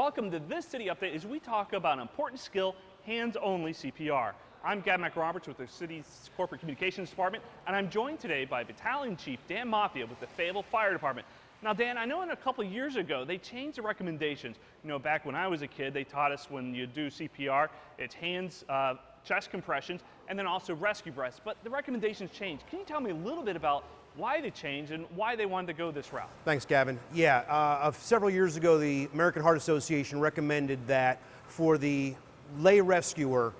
Welcome to this City Update as we talk about an important skill, hands-only CPR. I'm Gab McRoberts with the city's corporate communications department, and I'm joined today by Battalion Chief Dan Mafia with the Fayetteville Fire Department. Now, Dan, I know in a couple years ago they changed the recommendations. You know, back when I was a kid, they taught us when you do CPR, it's hands, uh, chest compressions, and then also rescue breaths. But the recommendations changed. Can you tell me a little bit about why they changed and why they wanted to go this route? Thanks, Gavin. Yeah, uh, several years ago, the American Heart Association recommended that for the lay rescuer,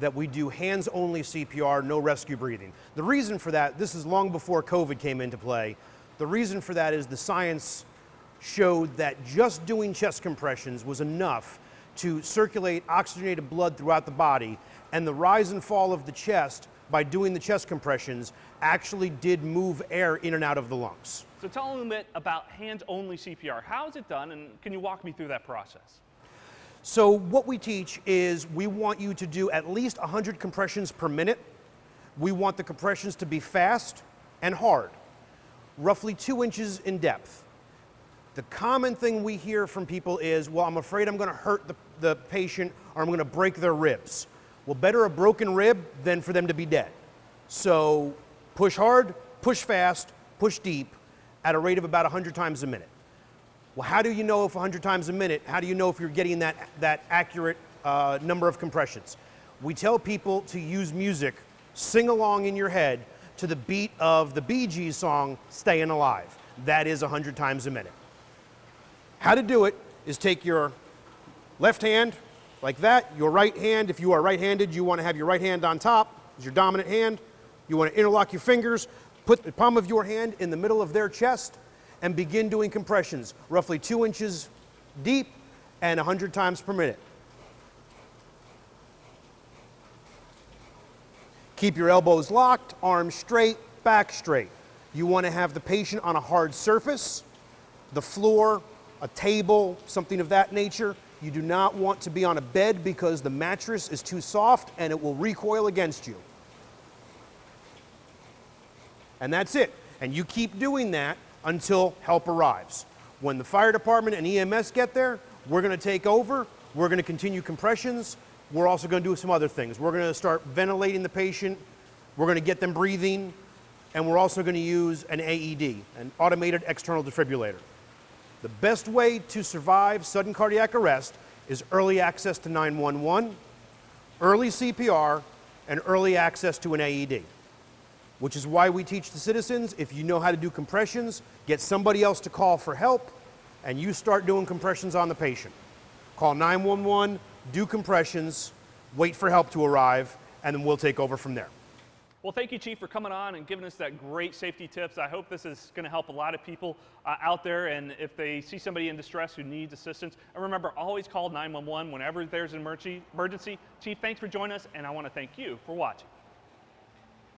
that we do hands-only CPR, no rescue breathing. The reason for that, this is long before COVID came into play, the reason for that is the science showed that just doing chest compressions was enough to circulate oxygenated blood throughout the body, and the rise and fall of the chest by doing the chest compressions actually did move air in and out of the lungs. So tell me a bit about hands-only CPR. How is it done, and can you walk me through that process? So what we teach is we want you to do at least 100 compressions per minute. We want the compressions to be fast and hard roughly two inches in depth. The common thing we hear from people is, well, I'm afraid I'm going to hurt the, the patient or I'm going to break their ribs. Well, better a broken rib than for them to be dead. So push hard, push fast, push deep at a rate of about 100 times a minute. Well, how do you know if 100 times a minute, how do you know if you're getting that, that accurate uh, number of compressions? We tell people to use music, sing along in your head to the beat of the Bee Gees song, Staying Alive. That is 100 times a minute. How to do it is take your left hand like that, your right hand, if you are right-handed, you want to have your right hand on top as your dominant hand. You want to interlock your fingers, put the palm of your hand in the middle of their chest, and begin doing compressions, roughly two inches deep and 100 times per minute. Keep your elbows locked, arms straight, back straight. You want to have the patient on a hard surface, the floor, a table, something of that nature. You do not want to be on a bed because the mattress is too soft and it will recoil against you. And that's it. And you keep doing that until help arrives. When the fire department and EMS get there, we're going to take over. We're going to continue compressions. We're also going to do some other things. We're going to start ventilating the patient. We're going to get them breathing. And we're also going to use an AED, an automated external defibrillator. The best way to survive sudden cardiac arrest is early access to 911, early CPR, and early access to an AED. Which is why we teach the citizens, if you know how to do compressions, get somebody else to call for help, and you start doing compressions on the patient. Call 911, do compressions, wait for help to arrive, and then we'll take over from there. Well, thank you, Chief, for coming on and giving us that great safety tips. I hope this is going to help a lot of people uh, out there. And if they see somebody in distress who needs assistance, and remember, always call 911 whenever there's an emergency. Chief, thanks for joining us, and I want to thank you for watching.